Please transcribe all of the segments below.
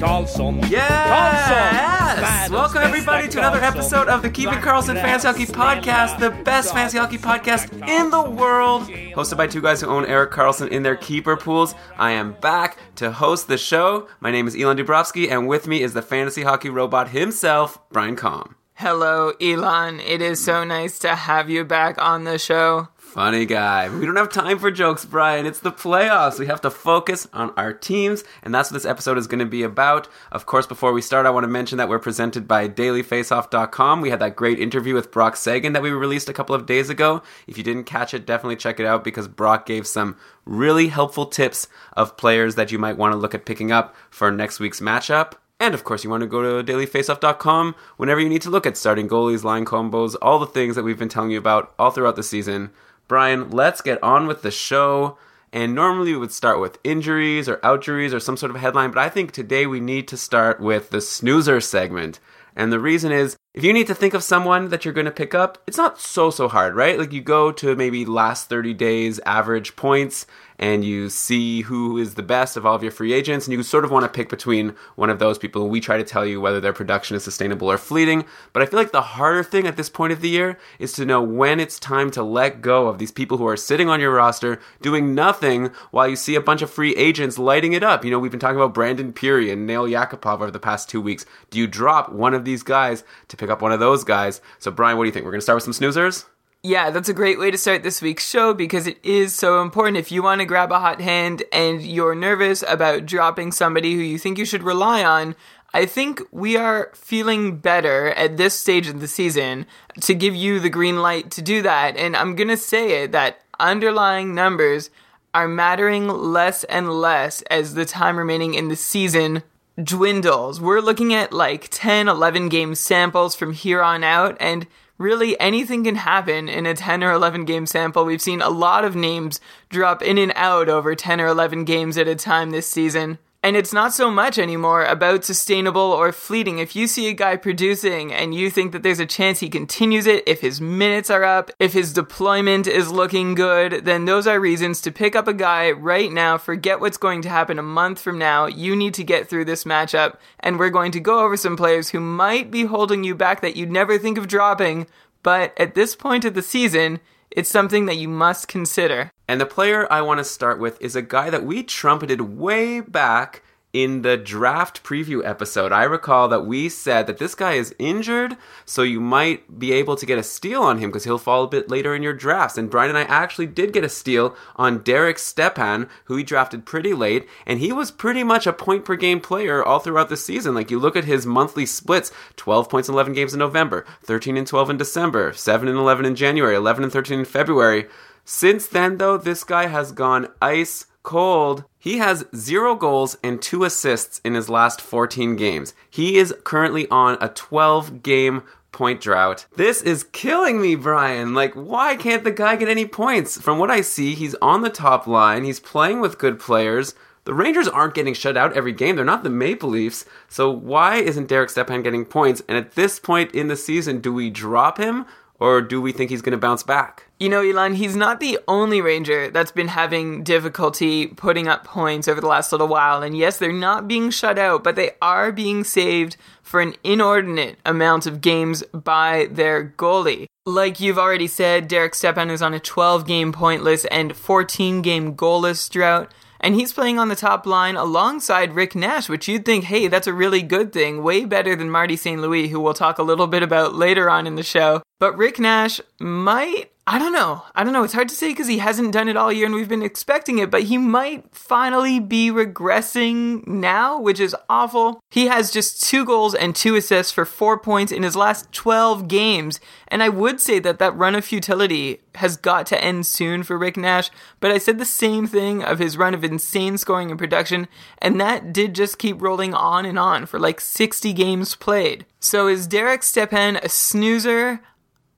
Karlsson, Yes! Karlsson, världens Welcome everybody to another episode of the Keep It Karlsson Fantasy Hockey Podcast, the best fantasy hockey podcast in the world. Hosted by two guys who own Erik Karlsson in their keeper pools. I am back to host the show. My name is Elon Dubrovsky, and with me is the fantasy hockey robot himself, Brian Calm. Hello, Elon. It is so nice to have you back on the show. Funny guy. We don't have time for jokes, Brian. It's the playoffs. We have to focus on our teams, and that's what this episode is going to be about. Of course, before we start, I want to mention that we're presented by dailyfaceoff.com. We had that great interview with Brock Seguin that we released a couple of days ago. If you didn't catch it, definitely check it out because Brock gave some really helpful tips of players that you might want to look at picking up for next week's matchup. And of course, you want to go to dailyfaceoff.com whenever you need to look at starting goalies, line combos, all the things that we've been telling you about all throughout the season. Brian, let's get on with the show. And normally we would start with injuries or outjuries or some sort of headline, but I think today we need to start with the snoozer segment. And the reason is if you need to think of someone that you're going to pick up, it's not so, so hard, right? Like you go to maybe last 30 days average points and you see who is the best of all of your free agents, and you sort of want to pick between one of those people. We try to tell you whether their production is sustainable or fleeting. But I feel like the harder thing at this point of the year is to know when it's time to let go of these people who are sitting on your roster doing nothing while you see a bunch of free agents lighting it up. You know, we've been talking about Brandon Pirri and Nail Yakupov over the past two weeks. Do you drop one of these guys to pick up one of those guys? So, Brian, what do you think? We're going to start with some snoozers? Yeah, that's a great way to start this week's show because it is so important. If you want to grab a hot hand and you're nervous about dropping somebody who you think you should rely on, I think we are feeling better at this stage of the season to give you the green light to do that. And I'm going to say it that underlying numbers are mattering less and less as the time remaining in the season dwindles. We're looking at like 10, 11 game samples from here on out, and really anything can happen in a 10 or 11 game sample. We've seen a lot of names drop in and out over 10 or 11 games at a time this season. And it's not so much anymore about sustainable or fleeting. If you see a guy producing and you think that there's a chance he continues it, if his minutes are up, if his deployment is looking good, then those are reasons to pick up a guy right now. Forget what's going to happen a month from now. You need to get through this matchup. And we're going to go over some players who might be holding you back that you'd never think of dropping. But at this point of the season, it's something that you must consider. And the player I want to start with is a guy that we trumpeted way back in the draft preview episode. I recall that we said that this guy is injured, so you might be able to get a steal on him because he'll fall a bit later in your drafts. And Brian and I actually did get a steal on Derek Stepan, who he drafted pretty late, and he was pretty much a point per game player all throughout the season. Like you look at his monthly splits 12 points in 11 games in November, 13 and 12 in December, 7 and 11 in January, 11 and 13 in February. Since then, though, this guy has gone ice cold. He has zero goals and two assists in his last 14 games. He is currently on a 12 game point drought. This is killing me, Brian. Like, why can't the guy get any points? From what I see, he's on the top line, he's playing with good players. The Rangers aren't getting shut out every game. They're not the Maple Leafs. So why isn't Derek Stepan getting points? And at this point in the season, do we drop him or do we think he's going to bounce back? You know, Elon, he's not the only Ranger that's been having difficulty putting up points over the last little while. And yes, they're not being shut out, but they are being saved for an inordinate amount of games by their goalie. Like you've already said, Derek Stepan is on a 12 game pointless and 14 game goalless drought. And he's playing on the top line alongside Rick Nash, which you'd think, hey, that's a really good thing. Way better than Marty St. Louis, who we'll talk a little bit about later on in the show. But Rick Nash might I don't know. I don't know. It's hard to say because he hasn't done it all year and we've been expecting it, but he might finally be regressing now, which is awful. He has just two goals and two assists for four points in his last 12 games. And I would say that that run of futility has got to end soon for Rick Nash, but I said the same thing of his run of insane scoring and production, and that did just keep rolling on and on for like 60 games played. So is Derek Stepan a snoozer?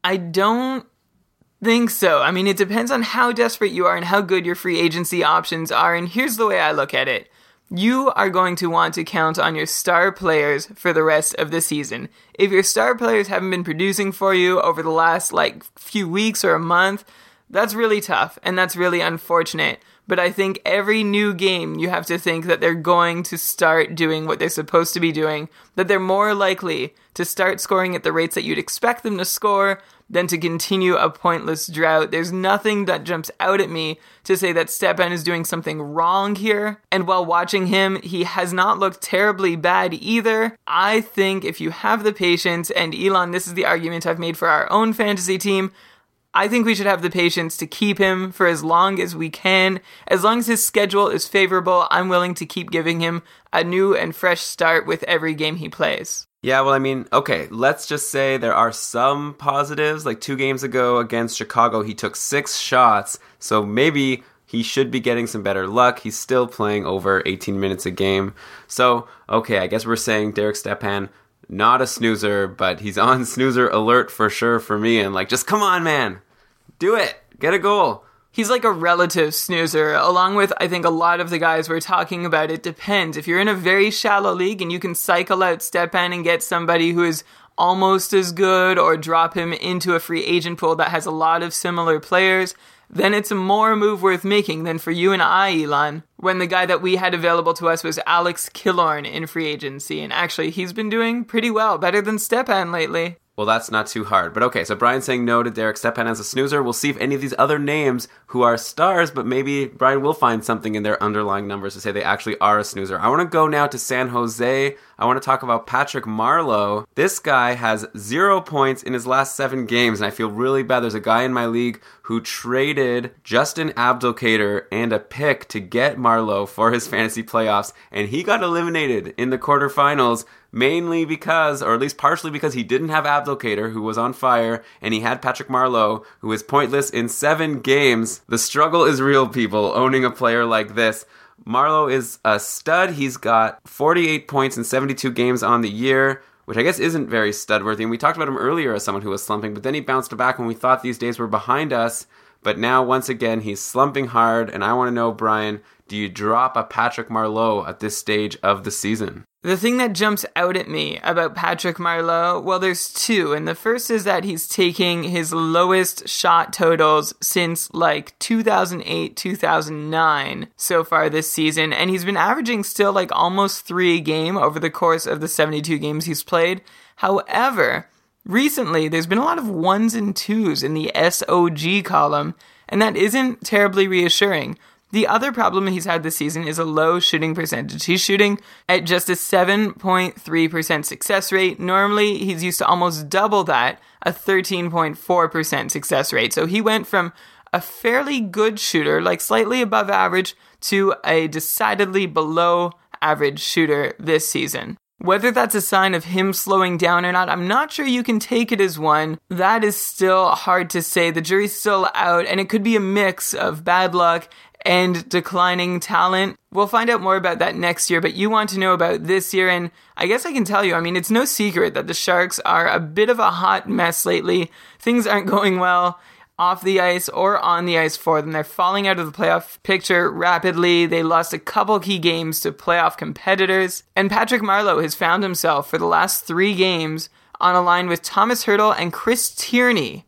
I don't think so. I mean, it depends on how desperate you are and how good your free agency options are. And here's the way I look at it you are going to want to count on your star players for the rest of the season. If your star players haven't been producing for you over the last like few weeks or a month, that's really tough and that's really unfortunate. But I think every new game you have to think that they're going to start doing what they're supposed to be doing, that they're more likely to start scoring at the rates that you'd expect them to score, than to continue a pointless drought. There's nothing that jumps out at me to say that Stepan is doing something wrong here. And while watching him, he has not looked terribly bad either. I think if you have the patience, and Elon, this is the argument I've made for our own fantasy team. I think we should have the patience to keep him for as long as we can. As long as his schedule is favorable, I'm willing to keep giving him a new and fresh start with every game he plays. Yeah, well, I mean, okay, let's just say there are some positives. Like two games ago against Chicago, he took six shots, so maybe he should be getting some better luck. He's still playing over 18 minutes a game. So, okay, I guess we're saying Derek Stepan, not a snoozer, but he's on snoozer alert for sure for me. And like, just come on, man, do it, get a goal he's like a relative snoozer, along with, I think, a lot of the guys we're talking about. It depends. If you're in a very shallow league and you can cycle out Stepan and get somebody who is almost as good or drop him into a free agent pool that has a lot of similar players, then it's a more move worth making than for you and I, Elon, when the guy that we had available to us was Alex Killorn in free agency. And actually, he's been doing pretty well, better than Stepan lately. Well, that's not too hard. But okay, so Brian's saying no to Derek Stepan as a snoozer. We'll see if any of these other names who are stars, but maybe Brian will find something in their underlying numbers to say they actually are a snoozer. I want to go now to San Jose. I want to talk about Patrick Marleau. This guy has zero points in his last seven games, and I feel really bad. There's a guy in my league who traded Justin Abdelkader and a pick to get Marleau for his fantasy playoffs, and he got eliminated in the quarterfinals mainly because, or at least partially because, he didn't have Abdelkader, who was on fire, and he had Patrick Marleau, who is pointless in seven games. The struggle is real, people, owning a player like this. Marleau is a stud. He's got 48 points in 72 games on the year, which I guess isn't very stud worthy. And we talked about him earlier as someone who was slumping, but then he bounced back when we thought these days were behind us. But now, once again, he's slumping hard. And I want to know, Brian, do you drop a Patrick Marleau at this stage of the season? The thing that jumps out at me about Patrick Marleau, well, there's two. And the first is that he's taking his lowest shot totals since like 2008, 2009 so far this season. And he's been averaging still like almost three a game over the course of the 72 games he's played. However, recently there's been a lot of ones and twos in the SOG column, and that isn't terribly reassuring. The other problem he's had this season is a low shooting percentage. He's shooting at just a 7.3% success rate. Normally, he's used to almost double that, a 13.4% success rate. So he went from a fairly good shooter, like slightly above average, to a decidedly below average shooter this season. Whether that's a sign of him slowing down or not, I'm not sure you can take it as one. That is still hard to say. The jury's still out, and it could be a mix of bad luck and declining talent. We'll find out more about that next year, but you want to know about this year, and I guess I can tell you, I mean, it's no secret that the Sharks are a bit of a hot mess lately. Things aren't going well off the ice or on the ice for them. They're falling out of the playoff picture rapidly. They lost a couple key games to playoff competitors. And Patrick Marleau has found himself for the last three games on a line with Tomas Hertl and Chris Tierney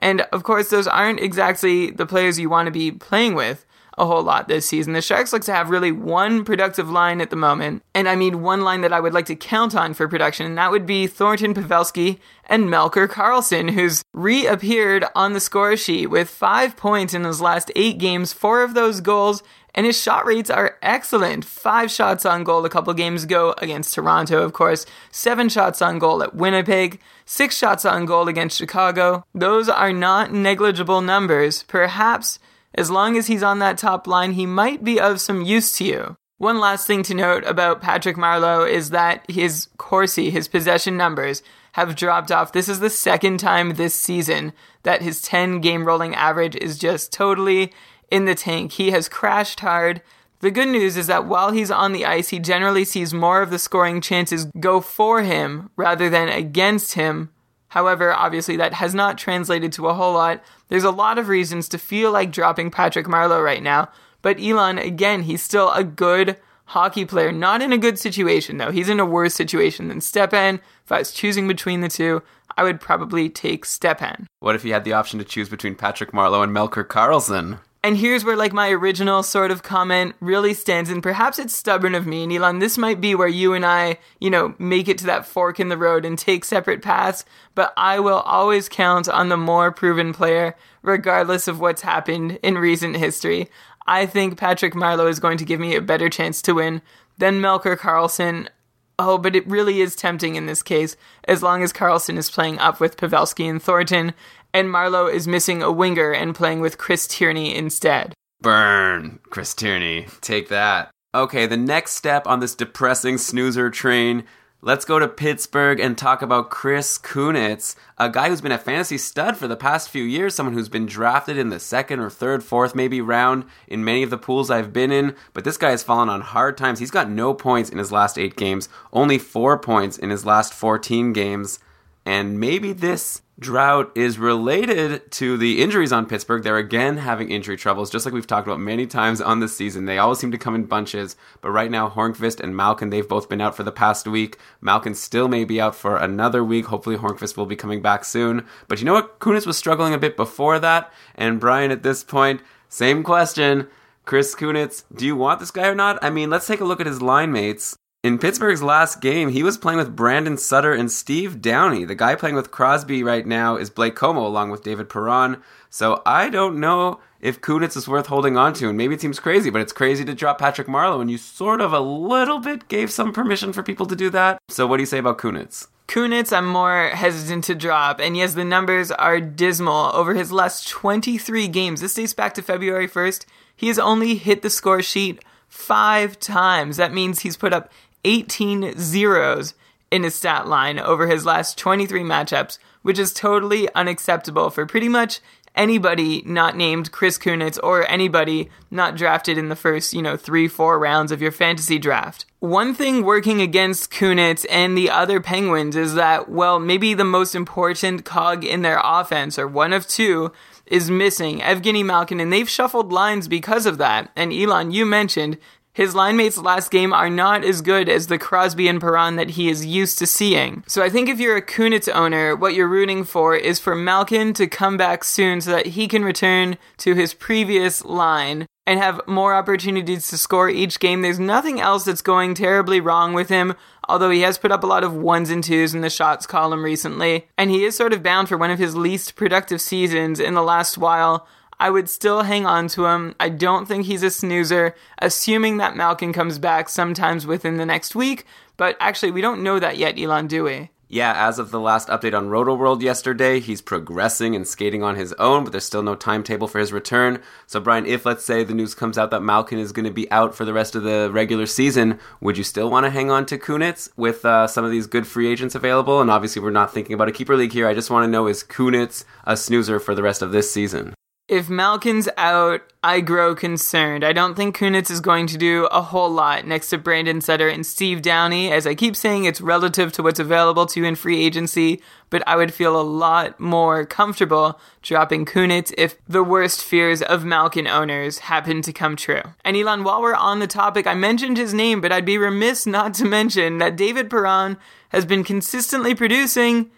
And of course, those aren't exactly the players you want to be playing with a whole lot this season. The Sharks look to have really one productive line at the moment, and I mean one line that I would like to count on for production, and that would be Thornton Pavelski and Melker Karlsson, who's reappeared on the score sheet with five points in his last eight games, four of those goals and his shot rates are excellent. Five shots on goal a couple games ago against Toronto, of course, seven shots on goal at Winnipeg, six shots on goal against Chicago. Those are not negligible numbers. Perhaps, as long as he's on that top line, he might be of some use to you. One last thing to note about Patrick Marleau is that his Corsi, his possession numbers, have dropped off. This is the second time this season that his 10 game rolling average is just totally in the tank. He has crashed hard. The good news is that while he's on the ice, he generally sees more of the scoring chances go for him rather than against him. However, obviously, that has not translated to a whole lot. There's a lot of reasons to feel like dropping Patrick Marleau right now. But Elon, again, he's still a good hockey player. Not in a good situation, though. He's in a worse situation than Stepan. If I was choosing between the two, I would probably take Stepan. What if you had the option to choose between Patrick Marleau and Melker Karlsson? And here's where like my original sort of comment really stands and perhaps it's stubborn of me and Elon this might be where you and I, you know, make it to that fork in the road and take separate paths, but I will always count on the more proven player regardless of what's happened in recent history. I think Patrick Marleau is going to give me a better chance to win than Melker Karlsson. Oh, but it really is tempting in this case, as long as Karlsson is playing up with Pavelski and Thornton, and Marleau is missing a winger and playing with Chris Tierney instead. Burn, Chris Tierney. Take that. Okay, the next step on this depressing snoozer train. Let's go to Pittsburgh and talk about Chris Kunitz, a guy who's been a fantasy stud for the past few years, someone who's been drafted in the second or third, fourth, maybe round in many of the pools I've been in. But this guy has fallen on hard times. He's got no points in his last eight games, only four points in his last 14 games. And maybe this drought is related to the injuries on Pittsburgh. They're again having injury troubles, just like we've talked about many times on this season. They always seem to come in bunches, but right now, Hornqvist and Malkin, they've both been out for the past week. Malkin still may be out for another week. Hopefully, Hornqvist will be coming back soon. But you know what? Kunitz was struggling a bit before that, and Brian, at this point, same question. Chris Kunitz, do you want this guy or not? I mean, let's take a look at his line mates. In Pittsburgh's last game, he was playing with Brandon Sutter and Steve Downie. The guy playing with Crosby right now is Blake Comeau along with David Perron. So I don't know if Kunitz is worth holding on to. And maybe it seems crazy, but it's crazy to drop Patrick Marleau, and you sort of a little bit gave some permission for people to do that. So what do you say about Kunitz? Kunitz, I'm more hesitant to drop, and yes, the numbers are dismal. Over his last 23 games, this dates back to February 1st, he has only hit the score sheet five times. That means he's put up 18 zeros in his stat line over his last 23 matchups, which is totally unacceptable for pretty much anybody not named Chris Kunitz or anybody not drafted in the first, you know, three, four rounds of your fantasy draft. One thing working against Kunitz and the other Penguins is that, well, maybe the most important cog in their offense, or one of two, is missing Evgeny Malkin, and they've shuffled lines because of that. And Elon, you mentioned his line mates last game are not as good as the Crosby and Perron that he is used to seeing. So I think if you're a Kunitz owner, what you're rooting for is for Malkin to come back soon so that he can return to his previous line and have more opportunities to score each game. There's nothing else that's going terribly wrong with him, although he has put up a lot of ones and twos in the shots column recently. And he is sort of bound for one of his least productive seasons in the last while. I would still hang on to him. I don't think he's a snoozer, assuming that Malkin comes back sometimes within the next week. But actually, we don't know that yet, Elon, do we? Yeah, as of the last update on Roto World yesterday, he's progressing and skating on his own, but there's still no timetable for his return. So, Brian, if let's say the news comes out that Malkin is going to be out for the rest of the regular season, would you still want to hang on to Kunitz with uh, some of these good free agents available? And obviously, we're not thinking about a keeper league here. I just want to know is Kunitz a snoozer for the rest of this season? If Malkin's out, I grow concerned. I don't think Kunitz is going to do a whole lot next to Brandon Sutter and Steve Downie. As I keep saying, it's relative to what's available to you in free agency, but I would feel a lot more comfortable dropping Kunitz if the worst fears of Malkin owners happen to come true. And Elon, while we're on the topic, I mentioned his name, but I'd be remiss not to mention that David Perron has been consistently producing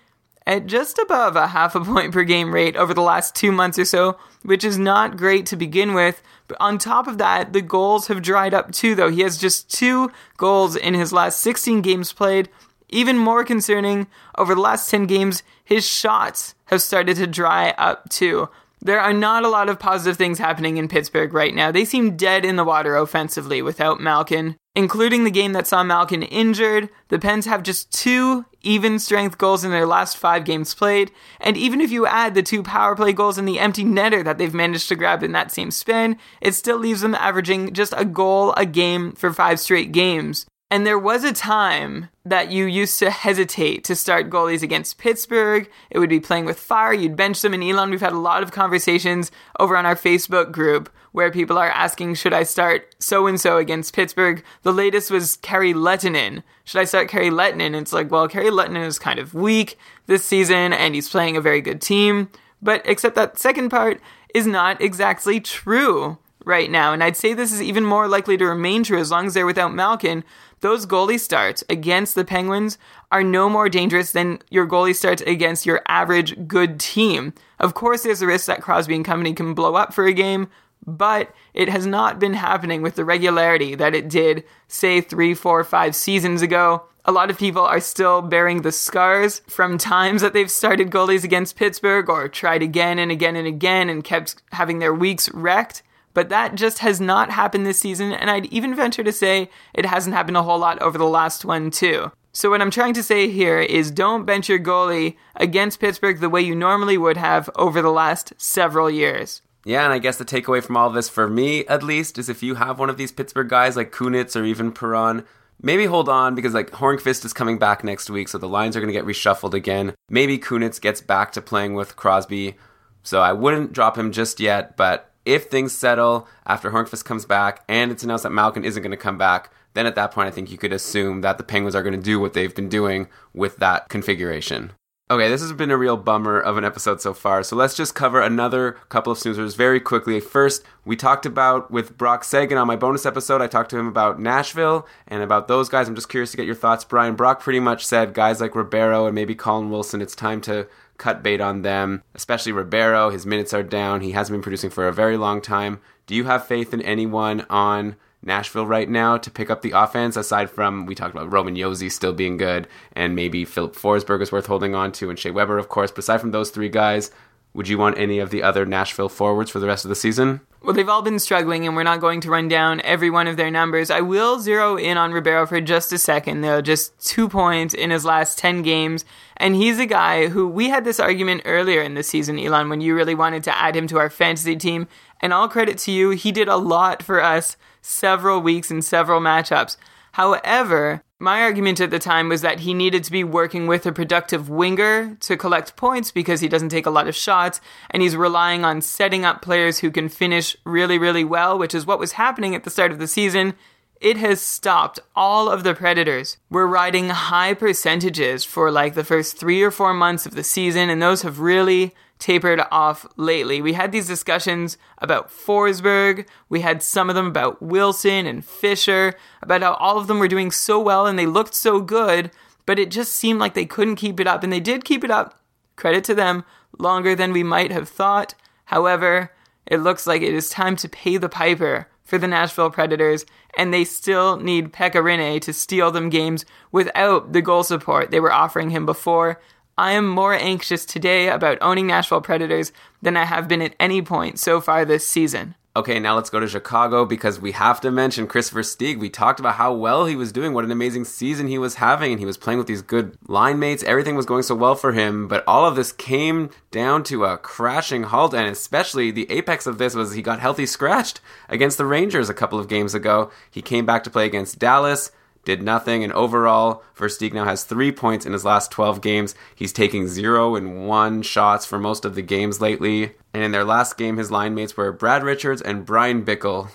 at just above a half a point per game rate over the last two months or so, which is not great to begin with. But on top of that, the goals have dried up too, though. He has just two goals in his last 16 games played. Even more concerning, over the last 10 games, his shots have started to dry up too. There are not a lot of positive things happening in Pittsburgh right now. They seem dead in the water offensively without Malkin. Including the game that saw Malkin injured, the Pens have just two even strength goals in their last five games played, and even if you add the two power play goals and the empty netter that they've managed to grab in that same span, it still leaves them averaging just a goal a game for five straight games. And there was a time that you used to hesitate to start goalies against Pittsburgh. It would be playing with fire. You'd bench them. And Elon, we've had a lot of conversations over on our Facebook group where people are asking, should I start so and so against Pittsburgh? The latest was Kari Lehtonen. Should I start Kari Lehtonen? It's like, well, Kari Lehtonen is kind of weak this season and he's playing a very good team. But except that second part is not exactly true right now. And I'd say this is even more likely to remain true as long as they're without Malkin those goalie starts against the Penguins are no more dangerous than your goalie starts against your average good team. Of course, there's a risk that Crosby and company can blow up for a game, but it has not been happening with the regularity that it did, say, three, four, five seasons ago. A lot of people are still bearing the scars from times that they've started goalies against Pittsburgh or tried again and again and again and kept having their weeks wrecked. But that just has not happened this season, and I'd even venture to say it hasn't happened a whole lot over the last one, too. So, what I'm trying to say here is don't bench your goalie against Pittsburgh the way you normally would have over the last several years. Yeah, and I guess the takeaway from all this, for me at least, is if you have one of these Pittsburgh guys like Kunitz or even Perron, maybe hold on because like Hornqvist is coming back next week, so the lines are going to get reshuffled again. Maybe Kunitz gets back to playing with Crosby, so I wouldn't drop him just yet, but if things settle after Hornqvist comes back and it's announced that Malkin isn't going to come back, then at that point I think you could assume that the Penguins are going to do what they've been doing with that configuration. Okay, this has been a real bummer of an episode so far, so let's just cover another couple of snoozers very quickly. First, we talked about with Brock Seguin on my bonus episode, I talked to him about Nashville and about those guys. I'm just curious to get your thoughts, Brian. Brock pretty much said guys like Ribeiro and maybe Colin Wilson, it's time to cut bait on them, especially Ribeiro. His minutes are down. He hasn't been producing for a very long time. Do you have faith in anyone on Nashville right now to pick up the offense, aside from we talked about Roman Josi still being good, and maybe Filip Forsberg is worth holding on to, and Shea Weber, of course. But aside from those three guys, would you want any of the other Nashville forwards for the rest of the season? Well, they've all been struggling, and we're not going to run down every one of their numbers. I will zero in on Ribeiro for just a second, though. Just two points in his last 10 games. And he's a guy who we had this argument earlier in the season, Elon, when you really wanted to add him to our fantasy team. And all credit to you, he did a lot for us several weeks and several matchups. However, my argument at the time was that he needed to be working with a productive winger to collect points because he doesn't take a lot of shots and he's relying on setting up players who can finish really, really well, which is what was happening at the start of the season. It has stopped all of the Predators. We're riding high percentages for like the first three or four months of the season, and those have really tapered off lately. We had these discussions about Forsberg, we had some of them about Wilson and Fisher, about how all of them were doing so well and they looked so good, but it just seemed like they couldn't keep it up, and they did keep it up. Credit to them, longer than we might have thought. However, it looks like it is time to pay the piper for the Nashville Predators, and they still need Pekka Rinne to steal them games without the goal support they were offering him before. I am more anxious today about owning Nashville Predators than I have been at any point so far this season. Okay, now let's go to Chicago because we have to mention Christopher Versteeg. We talked about how well he was doing, what an amazing season he was having, and he was playing with these good line mates. Everything was going so well for him, but all of this came down to a crashing halt, and especially the apex of this was he got healthy scratched against the Rangers a couple of games ago. He came back to play against Dallas did nothing. And overall, Versteeg now has three points in his last 12 games. He's taking zero and one shots for most of the games lately. And in their last game, his line mates were Brad Richards and Bryan Bickell.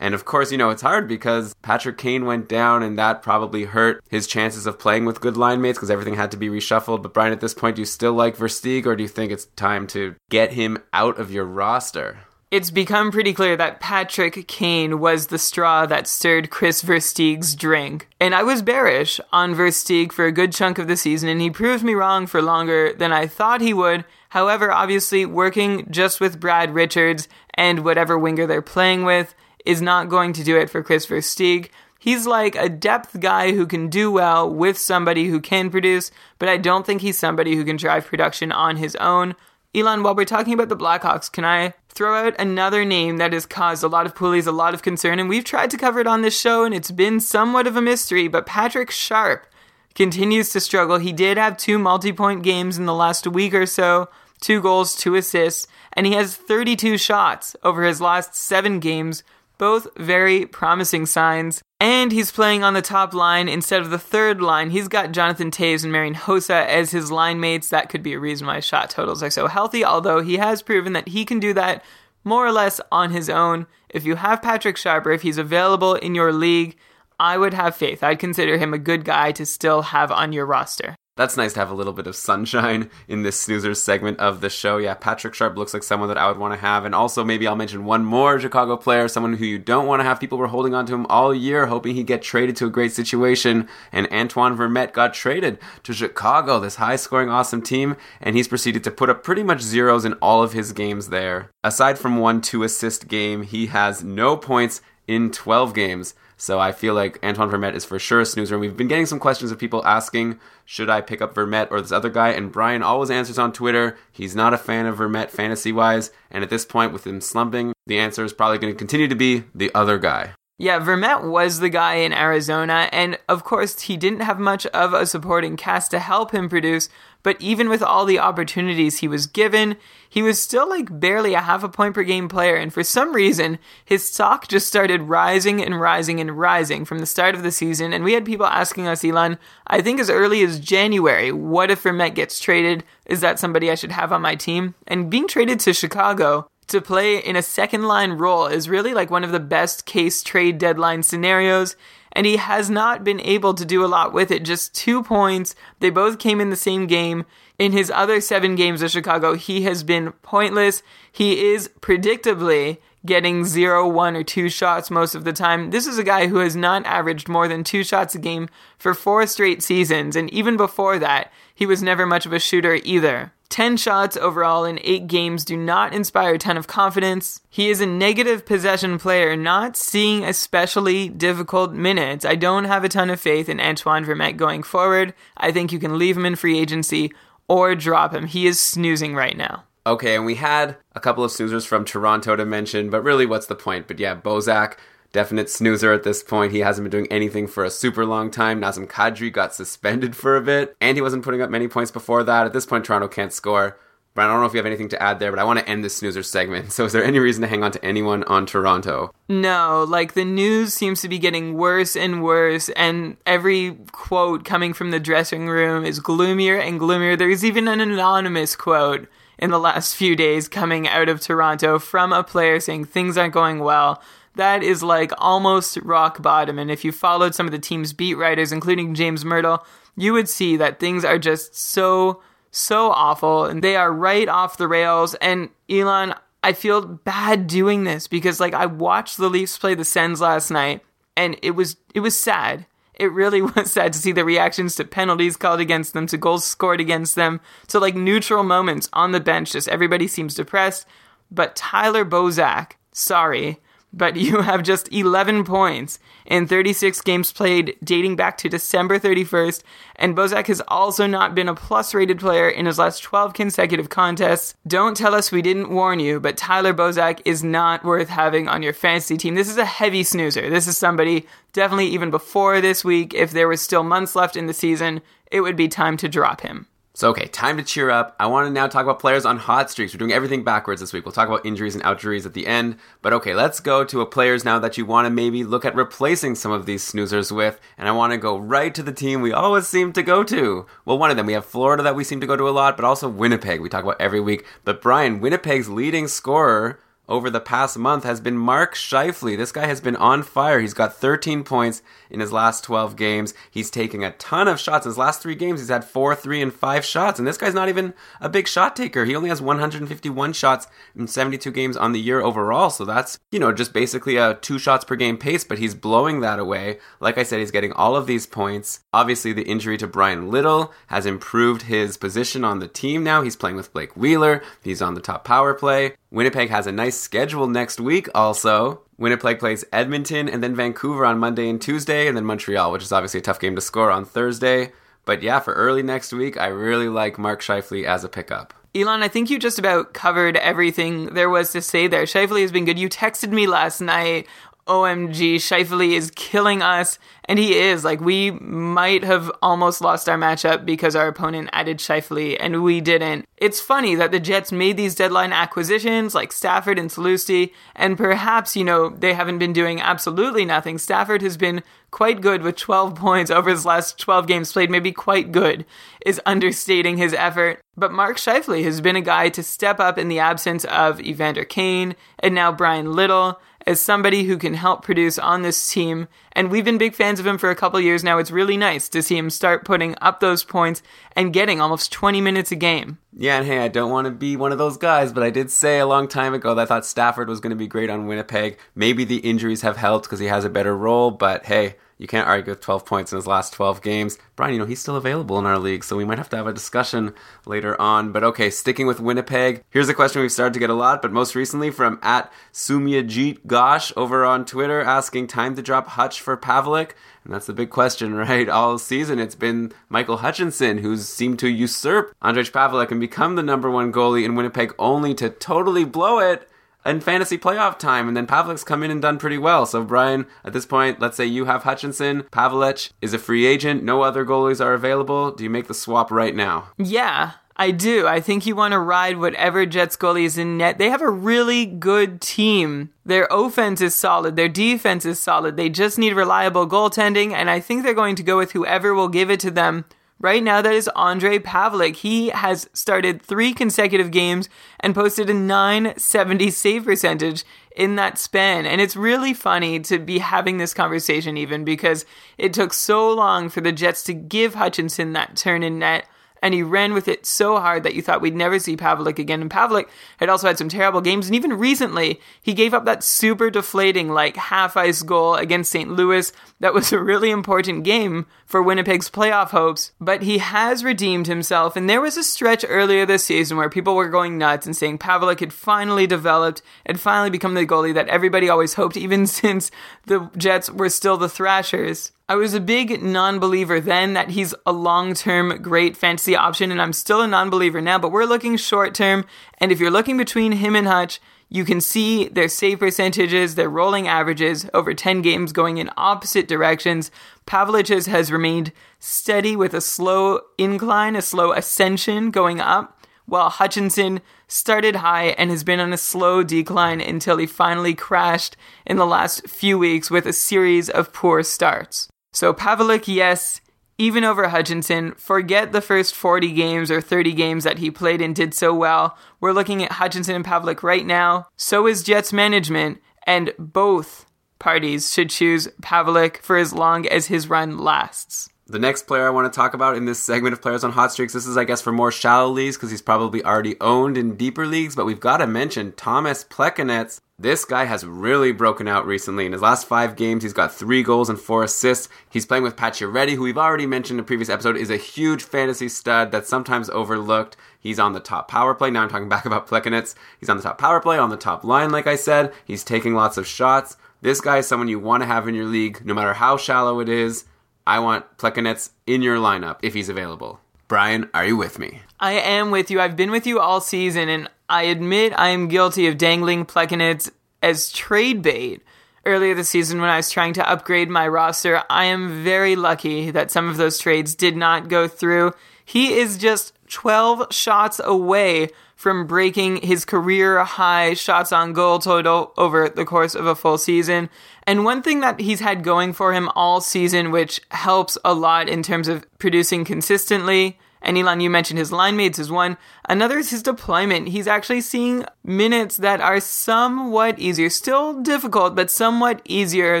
And of course, you know, it's hard because Patrick Kane went down and that probably hurt his chances of playing with good line mates because everything had to be reshuffled. But Brian, at this point, do you still like Versteeg or do you think it's time to get him out of your roster? It's become pretty clear that Patrick Kane was the straw that stirred Kris Versteeg's drink. And I was bearish on Versteeg for a good chunk of the season, and he proved me wrong for longer than I thought he would. However, obviously, working just with Brad Richards and whatever winger they're playing with is not going to do it for Kris Versteeg. He's like a depth guy who can do well with somebody who can produce, but I don't think he's somebody who can drive production on his own. Elon, while we're talking about the Blackhawks, can I throw out another name that has caused a lot of poolies a lot of concern? And we've tried to cover it on this show, and it's been somewhat of a mystery, but Patrick Sharp continues to struggle. He did have two multi point games in the last week or so two goals, two assists, and he has 32 shots over his last seven games both very promising signs. And he's playing on the top line instead of the third line. He's got Jonathan Toews and Marian Hossa as his line mates. That could be a reason why shot totals are so healthy, although he has proven that he can do that more or less on his own. If you have Patrick Sharper, if he's available in your league, I would have faith. I'd consider him a good guy to still have on your roster. That's nice to have a little bit of sunshine in this snoozers segment of the show. Yeah, Patrick Sharp looks like someone that I would want to have. And also, maybe I'll mention one more Chicago player, someone who you don't want to have. People were holding on to him all year, hoping he'd get traded to a great situation. And Antoine Vermette got traded to Chicago, this high scoring, awesome team. And he's proceeded to put up pretty much zeros in all of his games there. Aside from one two assist game, he has no points in 12 games. So I feel like Antoine Vermette is for sure a snoozer. And we've been getting some questions of people asking, should I pick up Vermette or this other guy? And Brian always answers on Twitter. He's not a fan of Vermette fantasy wise. And at this point, with him slumping, the answer is probably going to continue to be the other guy. Yeah, Vermette was the guy in Arizona, and of course, he didn't have much of a supporting cast to help him produce, but even with all the opportunities he was given, he was still like barely a half a point per game player, and for some reason, his stock just started rising and rising and rising from the start of the season, and we had people asking us, Elon, I think as early as January, what if Vermette gets traded? Is that somebody I should have on my team? And being traded to Chicago, to play in a second line role is really like one of the best case trade deadline scenarios. And he has not been able to do a lot with it. Just two points. They both came in the same game. In his other seven games with Chicago, he has been pointless. He is predictably getting zero, one, or two shots most of the time. This is a guy who has not averaged more than two shots a game for four straight seasons. And even before that, he was never much of a shooter either. 10 shots overall in 8 games do not inspire a ton of confidence. He is a negative possession player, not seeing especially difficult minutes. I don't have a ton of faith in Antoine Vermette going forward. I think you can leave him in free agency or drop him. He is snoozing right now. Okay, and we had a couple of snoozers from Toronto to mention, but really, what's the point? But yeah, Bozak definite snoozer at this point. He hasn't been doing anything for a super long time. Nazem Kadri got suspended for a bit, and he wasn't putting up many points before that. At this point, Toronto can't score. Brian, I don't know if you have anything to add there, but I want to end this snoozer segment. So, is there any reason to hang on to anyone on Toronto? No, like the news seems to be getting worse and worse, and every quote coming from the dressing room is gloomier and gloomier. There's even an anonymous quote in the last few days coming out of Toronto from a player saying things aren't going well that is like almost rock bottom. And if you followed some of the team's beat writers, including James Mirtle, you would see that things are just so, so awful and they are right off the rails. And Elon, I feel bad doing this because like I watched the Leafs play the Sens last night and it was it was sad. It really was sad to see the reactions to penalties called against them, to goals scored against them, to like neutral moments on the bench. Just everybody seems depressed. But Tyler Bozak, sorry, but you have just 11 points in 36 games played dating back to December 31st, and Bozak has also not been a plus rated player in his last 12 consecutive contests. Don't tell us we didn't warn you, but Tyler Bozak is not worth having on your fantasy team. This is a heavy snoozer. This is somebody definitely even before this week, if there was still months left in the season, it would be time to drop him. So, okay, time to cheer up. I want to now talk about players on hot streaks. We're doing everything backwards this week. We'll talk about injuries and outjuries at the end. But okay, let's go to a players now that you want to maybe look at replacing some of these snoozers with. And I want to go right to the team we always seem to go to. Well, one of them, we have Florida that we seem to go to a lot, but also Winnipeg, we talk about every week. But Brian, Winnipeg's leading scorer over the past month has been Mark Scheifele. This guy has been on fire. He's got 13 points in his last 12 games. He's taking a ton of shots. In his last three games, he's had four, three, and five shots. And this guy's not even a big shot taker. He only has 151 shots in 72 games on the year overall. So that's, you know, just basically a two shots per game pace, but he's blowing that away. Like I said, he's getting all of these points. Obviously, the injury to Bryan Little has improved his position on the team now. He's playing with Blake Wheeler. He's on the top power play. Winnipeg has a nice schedule next week also. Winnipeg plays Edmonton and then Vancouver on Monday and Tuesday, and then Montreal, which is obviously a tough game to score on Thursday. But yeah, for early next week, I really like Mark Scheifele as a pickup. Elon, I think you just about covered everything there was to say there. Scheifele has been good. You texted me last night OMG, Scheifele is killing us. And he is. Like, we might have almost lost our matchup because our opponent added Scheifele and we didn't. It's funny that the Jets made these deadline acquisitions like Stafford and Tlusty, and perhaps, you know, they haven't been doing absolutely nothing. Stafford has been quite good with 12 points over his last 12 games played, maybe quite good is understating his effort. But Mark Scheifele has been a guy to step up in the absence of Evander Kane and now Bryan Little as somebody who can help produce on this team. And we've been big fans of him for a couple years now. It's really nice to see him start putting up those points and getting almost 20 minutes a game. Yeah, and hey, I don't want to be one of those guys, but I did say a long time ago that I thought Stafford was going to be great on Winnipeg. Maybe the injuries have helped because he has a better role, but hey, you can't argue with 12 points in his last 12 games. Brian, you know, he's still available in our league, so we might have to have a discussion later on. But okay, sticking with Winnipeg, here's a question we've started to get a lot, but most recently from at Sumyajit Gosh over on Twitter asking time to drop Hutch for Pavelec. And that's the big question, right? All season, it's been Michael Hutchinson who's seemed to usurp Ondrej Pavelec and become the number one goalie in Winnipeg, only to totally blow it in fantasy playoff time, and then Pavelec's come in and done pretty well. So, Brian, at this point, let's say you have Hutchinson, Pavelec is a free agent, no other goalies are available. Do you make the swap right now? Yeah. I do. I think you want to ride whatever Jets goalie is in net. They have a really good team. Their offense is solid. Their defense is solid. They just need reliable goaltending, and I think they're going to go with whoever will give it to them Right now, that is Ondrej Pavelec. He has started three consecutive games and posted a 970 save percentage in that span. And it's really funny to be having this conversation, even because it took so long for the Jets to give Hutchinson that turn in net and he ran with it so hard that you thought we'd never see Pavelec again. And Pavelec had also had some terrible games, and even recently, he gave up that super deflating, like half ice goal against St. Louis. That was a really important game for Winnipeg's playoff hopes, but he has redeemed himself. And there was a stretch earlier this season where people were going nuts and saying Pavelec had finally developed and finally become the goalie that everybody always hoped, even since the Jets were still the Thrashers. I was a big non believer then that he's a long term great fantasy option, and I'm still a non believer now, but we're looking short term. And if you're looking between him and Hutch, you can see their save percentages, their rolling averages over 10 games going in opposite directions. Pavelec's has remained steady with a slow incline, a slow ascension going up, while Hutchinson started high and has been on a slow decline until he finally crashed in the last few weeks with a series of poor starts. So Pavelec, yes, even over Hutchinson. Forget the first 40 games or 30 games that he played and did so well. We're looking at Hutchinson and Pavelec right now. So is Jets management, and both parties should choose Pavelec for as long as his run lasts. The next player I want to talk about in this segment of players on hot streaks, this is, I guess, for more shallow leagues because he's probably already owned in deeper leagues, but we've got to mention Tomas Plekanec. This guy has really broken out recently. In his last five games, he's got three goals and four assists. He's playing with Pacioretty, who we've already mentioned in a previous episode, is a huge fantasy stud that's sometimes overlooked. He's on the top power play. Now I'm talking back about Plekanec. He's on the top power play, on the top line, like I said. He's taking lots of shots. This guy is someone you want to have in your league, no matter how shallow it is. I want Plekanec in your lineup if he's available. Brian, are you with me? I am with you. I've been with you all season, and I admit I am guilty of dangling Plekanec as trade bait. Earlier this season, when I was trying to upgrade my roster, I am very lucky that some of those trades did not go through. He is just 12 shots away from breaking his career high shots on goal total over the course of a full season. And one thing that he's had going for him all season, which helps a lot in terms of producing consistently And Elon, you mentioned his line mates is one. Another is his deployment. He's actually seeing minutes that are somewhat easier, still difficult, but somewhat easier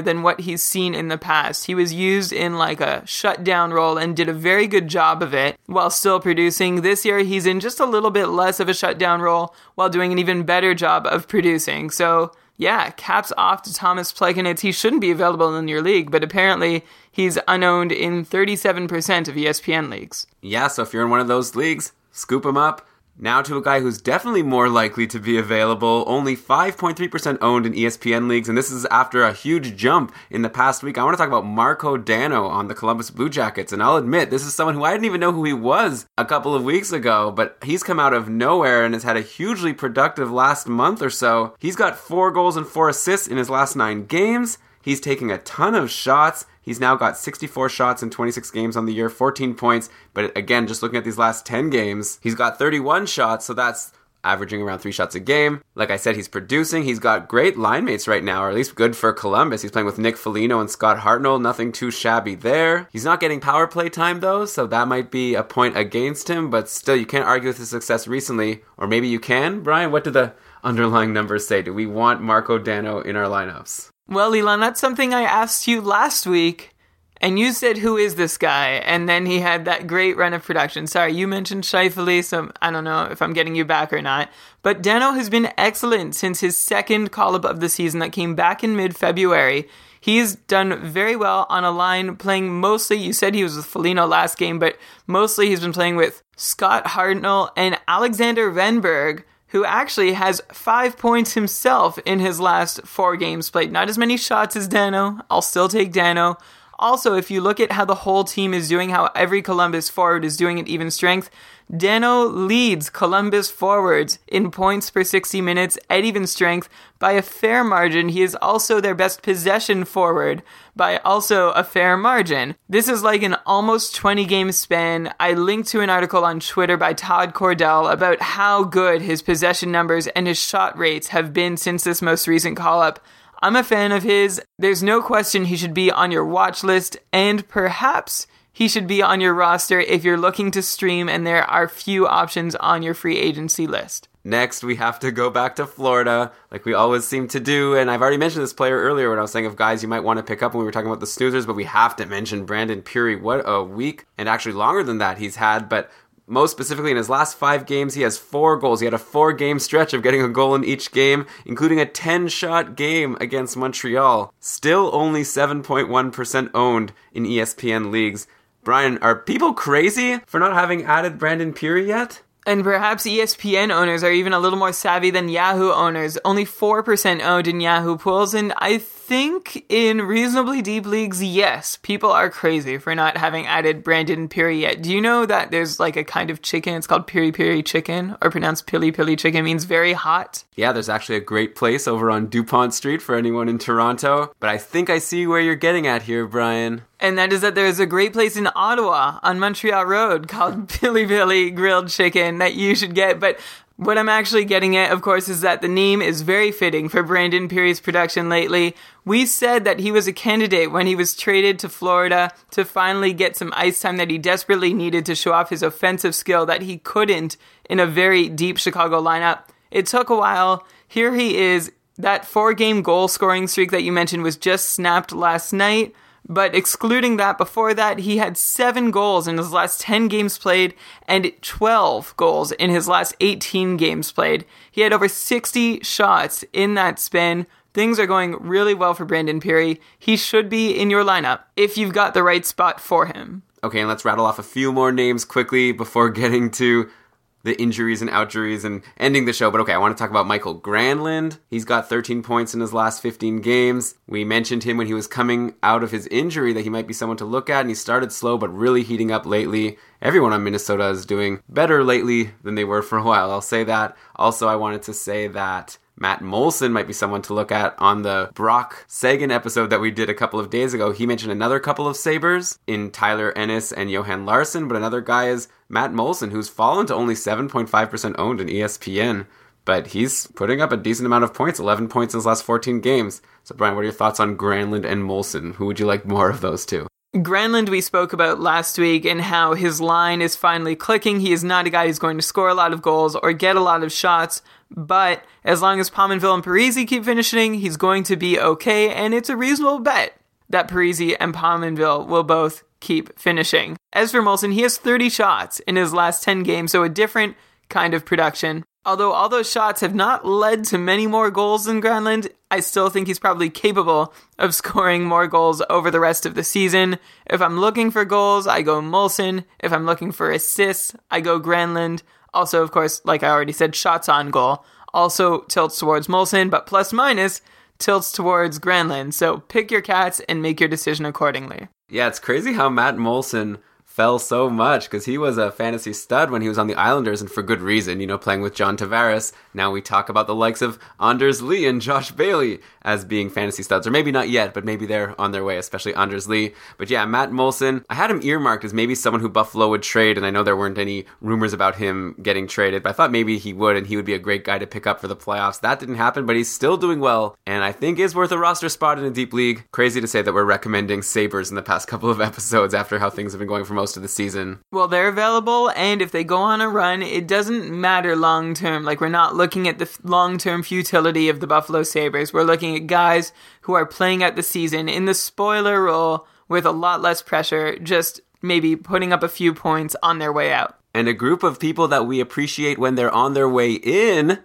than what he's seen in the past. He was used in like a shutdown role and did a very good job of it while still producing. This year, he's in just a little bit less of a shutdown role while doing an even better job of producing. So, yeah, caps off to Tomas Plekanec. He shouldn't be available in your league, but apparently he's unowned in 37% of ESPN leagues. Yeah, so if you're in one of those leagues, scoop him up. Now to a guy who's definitely more likely to be available, only 5.3% owned in ESPN leagues, and this is after a huge jump in the past week. I want to talk about Marko Dano on the Columbus Blue Jackets, and I'll admit, this is someone who I didn't even know who he was a couple of weeks ago, but he's come out of nowhere and has had a hugely productive last month or so. He's got four goals and four assists in his last nine games. He's taking a ton of shots. He's now got 64 shots in 26 games on the year, 14 points. But again, just looking at these last 10 games, he's got 31 shots, so that's averaging around three shots a game. Like I said, he's producing. He's got great line mates right now, or at least good for Columbus. He's playing with Nick Foligno and Scott Hartnell. Nothing too shabby there. He's not getting power play time though, so that might be a point against him. But still, you can't argue with his success recently, or maybe you can. Brian, what do the underlying numbers say? Do we want Marko Dano in our lineups? Well, Elon, that's something I asked you last week, and you said, "Who is this guy?" And then he had that great run of production. Sorry, you mentioned Scheifele, so I don't know if I'm getting you back or not. But Dano has been excellent since his second call up of the season that came back in mid-February. He's done very well on a line playing mostly. You said he was with Foligno last game, but mostly he's been playing with Scott Hartnell and Alexander Wennberg who actually has five points himself in his last four games played. Not as many shots as Dano. I'll still take Dano. Also, if you look at how the whole team is doing, how every Columbus forward is doing at even strength, Dano leads Columbus forwards in points per 60 minutes at even strength by a fair margin. He is also their best possession forward by also a fair margin. This is like an almost 20 game span. I linked to an article on Twitter by Todd Cordell about how good his possession numbers and his shot rates have been since this most recent call up. I'm a fan of his. There's no question he should be on your watch list, and perhaps he should be on your roster if you're looking to stream and there are few options on your free agency list. Next, we have to go back to Florida, like we always seem to do. And I've already mentioned this player earlier when I was saying of guys you might want to pick up when we were talking about the snoozers, but we have to mention Brandon Pirri. What a week, and actually longer than that he's had. But most specifically, in his last five games, he has four goals. He had a four game stretch of getting a goal in each game, including a 10 shot game against Montreal. Still only 7.1% owned in ESPN leagues. Brian, are people crazy for not having added Brandon Pirri yet? And perhaps ESPN owners are even a little more savvy than Yahoo owners. Only 4% owned in Yahoo pools, and I think in reasonably deep leagues, yes, people are crazy for not having added Brandon Pirri yet. Do you know that there's like a kind of chicken? It's called Piri Piri chicken, or pronounced Pili Pili chicken, means very hot. Yeah, there's actually a great place over on DuPont Street for anyone in Toronto. But I think I see where you're getting at here, Brian. And that is that there's a great place in Ottawa on Montreal Road called Pili Pili Grilled Chicken that you should get. But what I'm actually getting at, of course, is that the name is very fitting for Brandon Pirri's production lately. We said that he was a candidate when he was traded to Florida to finally get some ice time that he desperately needed to show off his offensive skill that he couldn't in a very deep Chicago lineup. It took a while. Here he is. That four game goal scoring streak that you mentioned was just snapped last night. But excluding that, before that, he had seven goals in his last 10 games played and 12 goals in his last 18 games played. He had over 60 shots in that span. Things are going really well for Brandon Pirri. He should be in your lineup if you've got the right spot for him. Okay, and let's rattle off a few more names quickly before getting to the injuries and outjuries and ending the show. But okay, I want to talk about Mikael Granlund. He's got 13 points in his last 15 games. We mentioned him when he was coming out of his injury that he might be someone to look at, and he started slow but really heating up lately. Everyone on Minnesota is doing better lately than they were for a while. I'll say that. Also, I wanted to say that Matt Moulson might be someone to look at on the Brock Seguin episode that we did a couple of days ago. He mentioned another couple of Sabres in Tyler Ennis and Johan Larsson, but another guy is Matt Moulson, who's fallen to only 7.5% owned in ESPN. But he's putting up a decent amount of points, 11 points in his last 14 games. So, Brian, what are your thoughts on Granlund and Moulson? Who would you like more of those two? Granlund, we spoke about last week, and how his line is finally clicking. He is not a guy who's going to score a lot of goals or get a lot of shots, but as long as Pominville and Parise keep finishing, he's going to be okay, and it's a reasonable bet that Parise and Pominville will both keep finishing. As for Moulson, he has 30 shots in his last 10 games, so a different kind of production. Although all those shots have not led to many more goals than Granlund, I still think he's probably capable of scoring more goals over the rest of the season. If I'm looking for goals, I go Moulson. If I'm looking for assists, I go Granlund. Also, of course, like I already said, shots on goal also tilts towards Moulson, but plus minus tilts towards Granlund. So pick your cats and make your decision accordingly. Yeah, it's crazy how Matt Moulson fell so much because he was a fantasy stud when he was on the Islanders and for good reason, you know, playing with John Tavares. Now we talk about the likes of Anders Lee and Josh Bailey as being fantasy studs, or maybe not yet, but maybe they're on their way, especially Anders Lee. But yeah, Matt Moulson, I had him earmarked as maybe someone who Buffalo would trade, and I know there weren't any rumors about him getting traded, but I thought maybe he would and he would be a great guy to pick up for the playoffs. That didn't happen, but he's still doing well, and I think is worth a roster spot in a deep league. Crazy to say that we're recommending Sabres in the past couple of episodes after how things have been going for most of the season. Well, they're available, and if they go on a run, it doesn't matter long term. Like, we're not looking at the long term futility of the Buffalo Sabres. We're looking at guys who are playing out the season in the spoiler role with a lot less pressure, just maybe putting up a few points on their way out. And a group of people that we appreciate when they're on their way in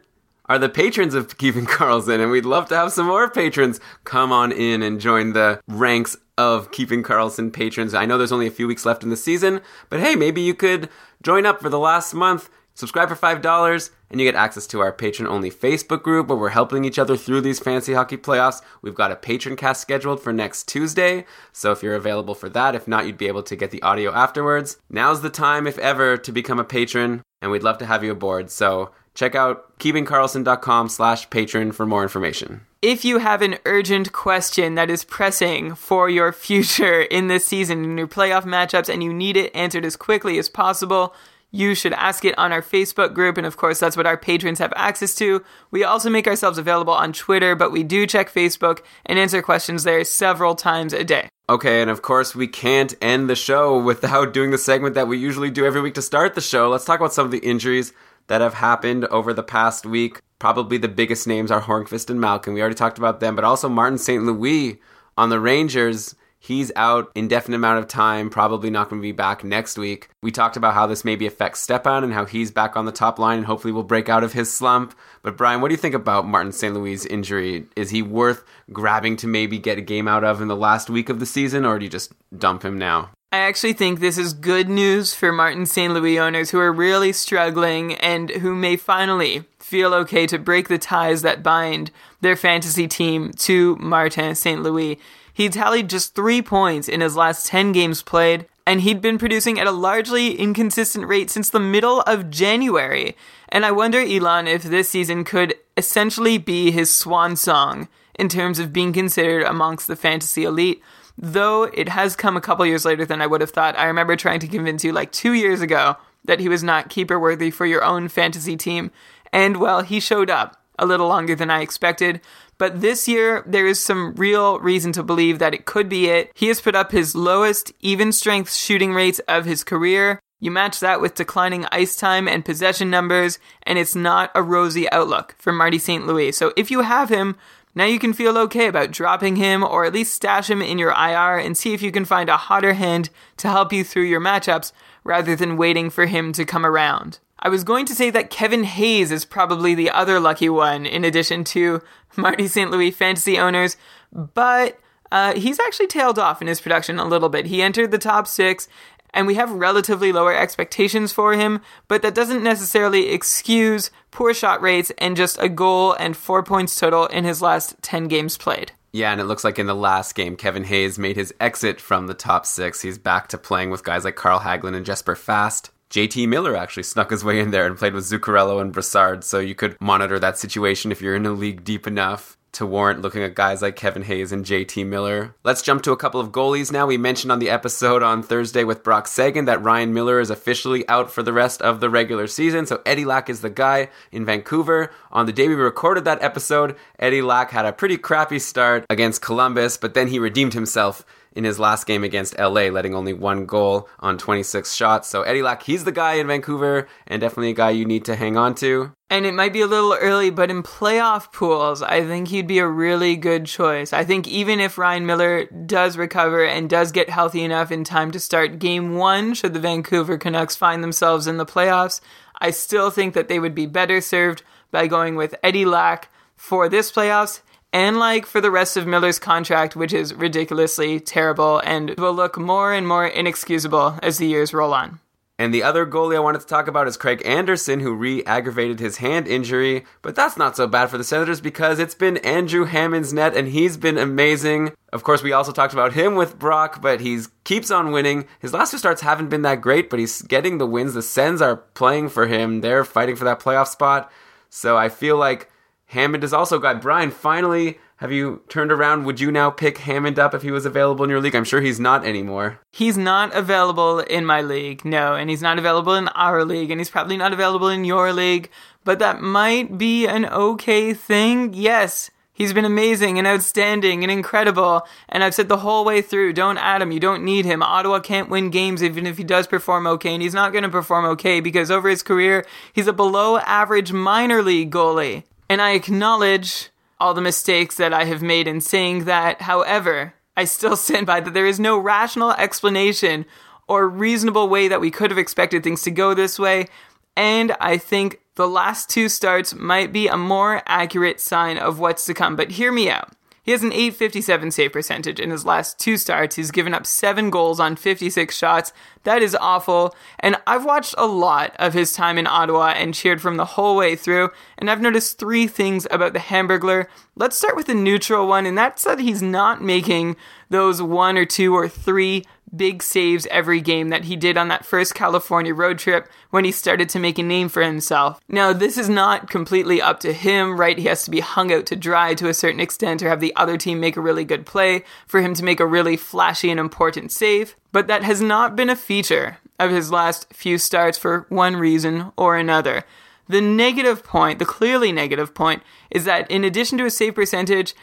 are the patrons of Keeping Karlsson, and we'd love to have some more patrons come on in and join the ranks of Keeping Karlsson patrons. I know there's only a few weeks left in the season, but hey, maybe you could join up for the last month, subscribe for $5, and you get access to our patron only Facebook group where we're helping each other through these fancy hockey playoffs. We've got a patron cast scheduled for next Tuesday, so if you're available for that, if not, you'd be able to get the audio afterwards. Now's the time, if ever, to become a patron, and we'd love to have you aboard. So check out keepingkarlsson.com slash patron for more information. If you have an urgent question that is pressing for your future in this season in your playoff matchups and you need it answered as quickly as possible, you should ask it on our Facebook group. And of course, that's what our patrons have access to. We also make ourselves available on Twitter, but we do check Facebook and answer questions there several times a day. Okay, and of course, we can't end the show without doing the segment that we usually do every week to start the show. Let's talk about some of the injuries that have happened over the past week. Probably the biggest names are Hornqvist and Malkin. We already talked about them, but also Martin St. Louis on the Rangers. He's out indefinite amount of time, probably not going to be back next week. We talked about how this maybe affects Stepan and how he's back on the top line and hopefully will break out of his slump. But Brian, what do you think about Martin St. Louis' injury? Is he worth grabbing to maybe get a game out of in the last week of the season, or do you just dump him now? I actually think this is good news for Martin St. Louis owners who are really struggling and who may finally feel okay to break the ties that bind their fantasy team to Martin St. Louis. He tallied just three points in his last 10 games played, and he'd been producing at a largely inconsistent rate since the middle of January. And I wonder, Elon, if this season could essentially be his swan song in terms of being considered amongst the fantasy elite though it has come a couple years later than I would have thought. I remember trying to convince you like two years ago that he was not keeper worthy for your own fantasy team, and well, he showed up a little longer than I expected. But this year, there is some real reason to believe that it could be it. He has put up his lowest even strength shooting rates of his career. You match that with declining ice time and possession numbers, and it's not a rosy outlook for Marty St. Louis. So if you have him, now you can feel okay about dropping him or at least stash him in your IR and see if you can find a hotter hand to help you through your matchups rather than waiting for him to come around. I was going to say that Kevin Hayes is probably the other lucky one in addition to Marty St. Louis fantasy owners, but uh, he's actually tailed off in his production a little bit. He entered the top six and we have relatively lower expectations for him, but that doesn't necessarily excuse poor shot rates and just a goal and four points total in his last 10 games played. Yeah, and it looks like in the last game, Kevin Hayes made his exit from the top six. He's back to playing with guys like Carl Hagelin and Jesper Fast. JT Miller actually snuck his way in there and played with Zuccarello and Brassard, so you could monitor that situation if you're in a league deep enough to warrant looking at guys like Kevin Hayes and JT Miller. Let's jump to a couple of goalies now. We mentioned on the episode on Thursday with Brock Seguin that Ryan Miller is officially out for the rest of the regular season, so Eddie Lack is the guy in Vancouver. On the day we recorded that episode, Eddie Lack had a pretty crappy start against Columbus, but then he redeemed himself in his last game against LA, letting only one goal on 26 shots. So Eddie Lack, he's the guy in Vancouver and definitely a guy you need to hang on to. And it might be a little early, but in playoff pools, I think he'd be a really good choice. I think even if Ryan Miller does recover and does get healthy enough in time to start game one, should the Vancouver Canucks find themselves in the playoffs, I still think that they would be better served by going with Eddie Lack for this playoffs and like for the rest of Miller's contract, which is ridiculously terrible and will look more and more inexcusable as the years roll on. And the other goalie I wanted to talk about is Craig Anderson, who re aggravated his hand injury. But that's not so bad for the Senators because it's been Andrew Hammond's net and he's been amazing. Of course, we also talked about him with Brock, but he keeps on winning. His last two starts haven't been that great, but he's getting the wins. The Sens are playing for him, they're fighting for that playoff spot. So I feel like Hammond is also got Brian. Finally, have you turned around? Would you now pick Hammond up if he was available in your league? I'm sure he's not anymore. He's not available in my league, no, and he's not available in our league, and he's probably not available in your league, but that might be an okay thing. Yes, he's been amazing and outstanding and incredible, and I've said the whole way through don't add him, you don't need him. Ottawa can't win games even if he does perform okay, and he's not going to perform okay because over his career, he's a below average minor league goalie. And I acknowledge all the mistakes that I have made in saying that. However, I still stand by that there is no rational explanation or reasonable way that we could have expected things to go this way. And I think the last two starts might be a more accurate sign of what's to come. But hear me out. He has an 857 save percentage in his last two starts. He's given up seven goals on 56 shots. That is awful. And I've watched a lot of his time in Ottawa and cheered from the whole way through. And I've noticed three things about the Hamburglar. Let's start with the neutral one, and that's that he's not making those one or two or three big saves every game that he did on that first California road trip when he started to make a name for himself. Now, this is not completely up to him, right? He has to be hung out to dry to a certain extent or have the other team make a really good play for him to make a really flashy and important save. But that has not been a feature of his last few starts for one reason or another. The negative point, the clearly negative point, is that in addition to his save percentage,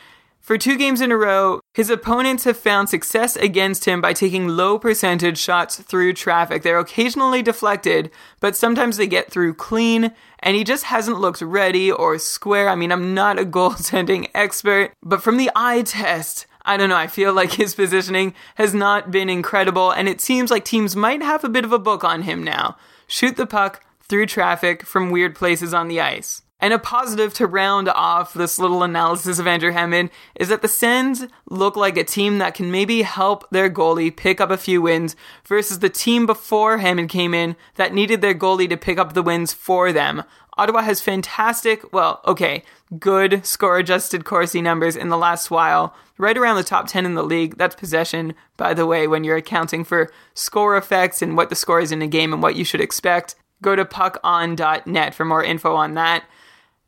for two games in a row, his opponents have found success against him by taking low percentage shots through traffic. They're occasionally deflected, but sometimes they get through clean, and he just hasn't looked ready or square. I mean, I'm not a goaltending expert, but from the eye test, I don't know, I feel like his positioning has not been incredible, and it seems like teams might have a bit of a book on him now. Shoot the puck through traffic from weird places on the ice. And a positive to round off this little analysis of Andrew Hammond is that the Sens look like a team that can maybe help their goalie pick up a few wins versus the team before Hammond came in that needed their goalie to pick up the wins for them. Ottawa has fantastic, well, okay, good score adjusted Corsi numbers in the last while, right around the top 10 in the league. That's possession, by the way, when you're accounting for score effects and what the score is in a game and what you should expect. Go to puckon.net for more info on that.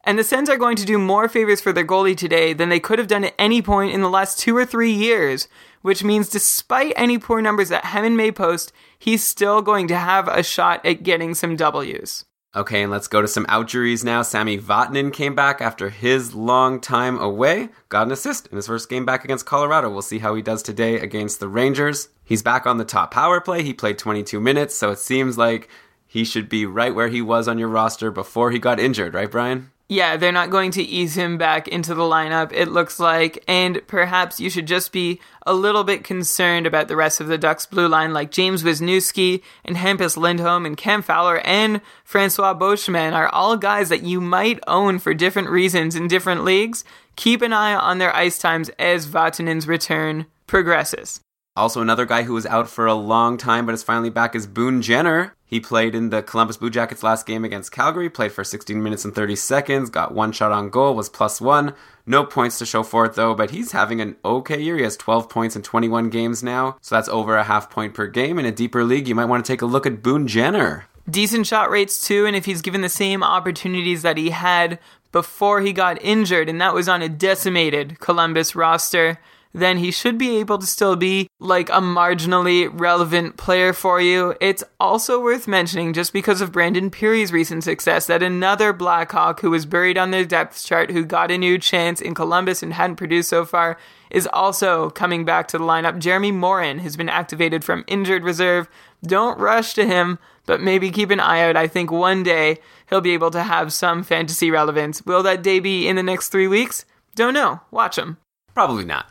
And the Sens are going to do more favors for their goalie today than they could have done at any point in the last two or three years, which means despite any poor numbers that Hammond may post, he's still going to have a shot at getting some W's. Okay, and let's go to some outjuries now. Sami Vatanen came back after his long time away, got an assist in his first game back against Colorado. We'll see how he does today against the Rangers. He's back on the top power play. He played 22 minutes, so it seems like he should be right where he was on your roster before he got injured, right, Brian? Yeah, they're not going to ease him back into the lineup, it looks like, and perhaps you should just be a little bit concerned about the rest of the Ducks blue line, like James Wisniewski and Hampus Lindholm and Cam Fowler and Francois Beauchemin are all guys that you might own for different reasons in different leagues. Keep an eye on their ice times as Vatanen's return progresses. Also, another guy who was out for a long time but is finally back is Boone Jenner. He played in the Columbus Blue Jackets last game against Calgary, played for 16 minutes and 30 seconds, got one shot on goal, was plus one. No points to show for it though, but he's having an okay year. He has 12 points in 21 games now, so that's over a half point per game. In a deeper league, you might want to take a look at Boone Jenner. Decent shot rates too, and if he's given the same opportunities that he had before he got injured, and that was on a decimated Columbus roster, then he should be able to still be like a marginally relevant player for you. It's also worth mentioning, just because of Brandon Pirri's recent success, that another Blackhawk who was buried on their depth chart, who got a new chance in Columbus and hadn't produced so far, is also coming back to the lineup. Jeremy Morin has been activated from injured reserve. Don't rush to him, but maybe keep an eye out. I think one day he'll be able to have some fantasy relevance. Will that day be in the next three weeks? Don't know. Watch him. Probably not.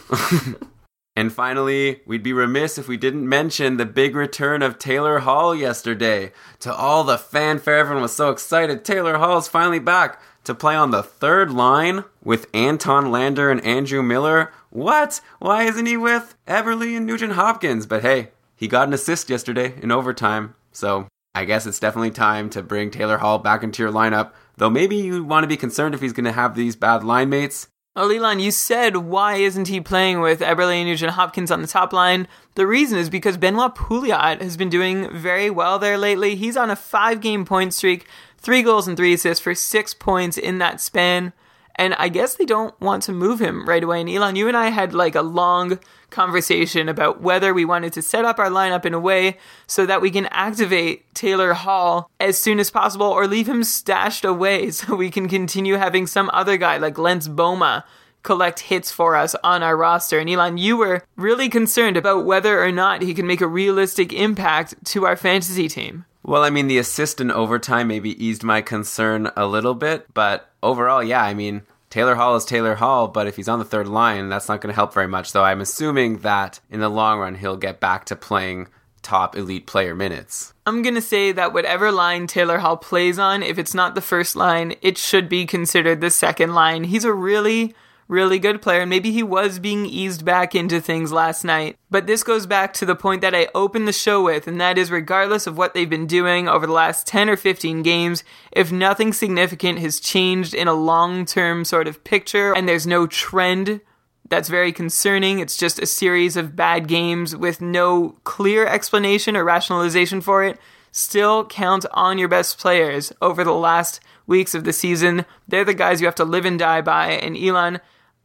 and finally, we'd be remiss if we didn't mention the big return of Taylor Hall yesterday. To all the fanfare, everyone was so excited. Taylor Hall's finally back to play on the third line with Anton Lander and Andrew Miller. What? Why isn't he with Eberle and Nugent Hopkins? But hey, he got an assist yesterday in overtime, so I guess it's definitely time to bring Taylor Hall back into your lineup. Though maybe you want to be concerned if he's going to have these bad line mates. Oh, Leland, you said why isn't he playing with Eberle and Nugent Hopkins on the top line? The reason is because Benoit Pouliot has been doing very well there lately. He's on a five game point streak, three goals and three assists for six points in that span. And I guess they don't want to move him right away. And Elon, you and I had like a long conversation about whether we wanted to set up our lineup in a way so that we can activate Taylor Hall as soon as possible or leave him stashed away so we can continue having some other guy like Lance Bouma collect hits for us on our roster. And Elon, you were really concerned about whether or not he can make a realistic impact to our fantasy team. Well, I mean, the assist in overtime maybe eased my concern a little bit, but overall, yeah, I mean, Taylor Hall is Taylor Hall, but if he's on the third line, that's not going to help very much. Though I'm assuming that in the long run, he'll get back to playing top elite player minutes. I'm going to say that whatever line Taylor Hall plays on, if it's not the first line, it should be considered the second line. He's a really really good player, and maybe he was being eased back into things last night. But this goes back to the point that I opened the show with, and that is regardless of what they've been doing over the last 10 or 15 games, if nothing significant has changed in a long term sort of picture and there's no trend that's very concerning. It's just a series of bad games with no clear explanation or rationalization for it. Still count on your best players over the last weeks of the season. They're the guys you have to live and die by. And Elon,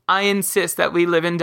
I insist that we live and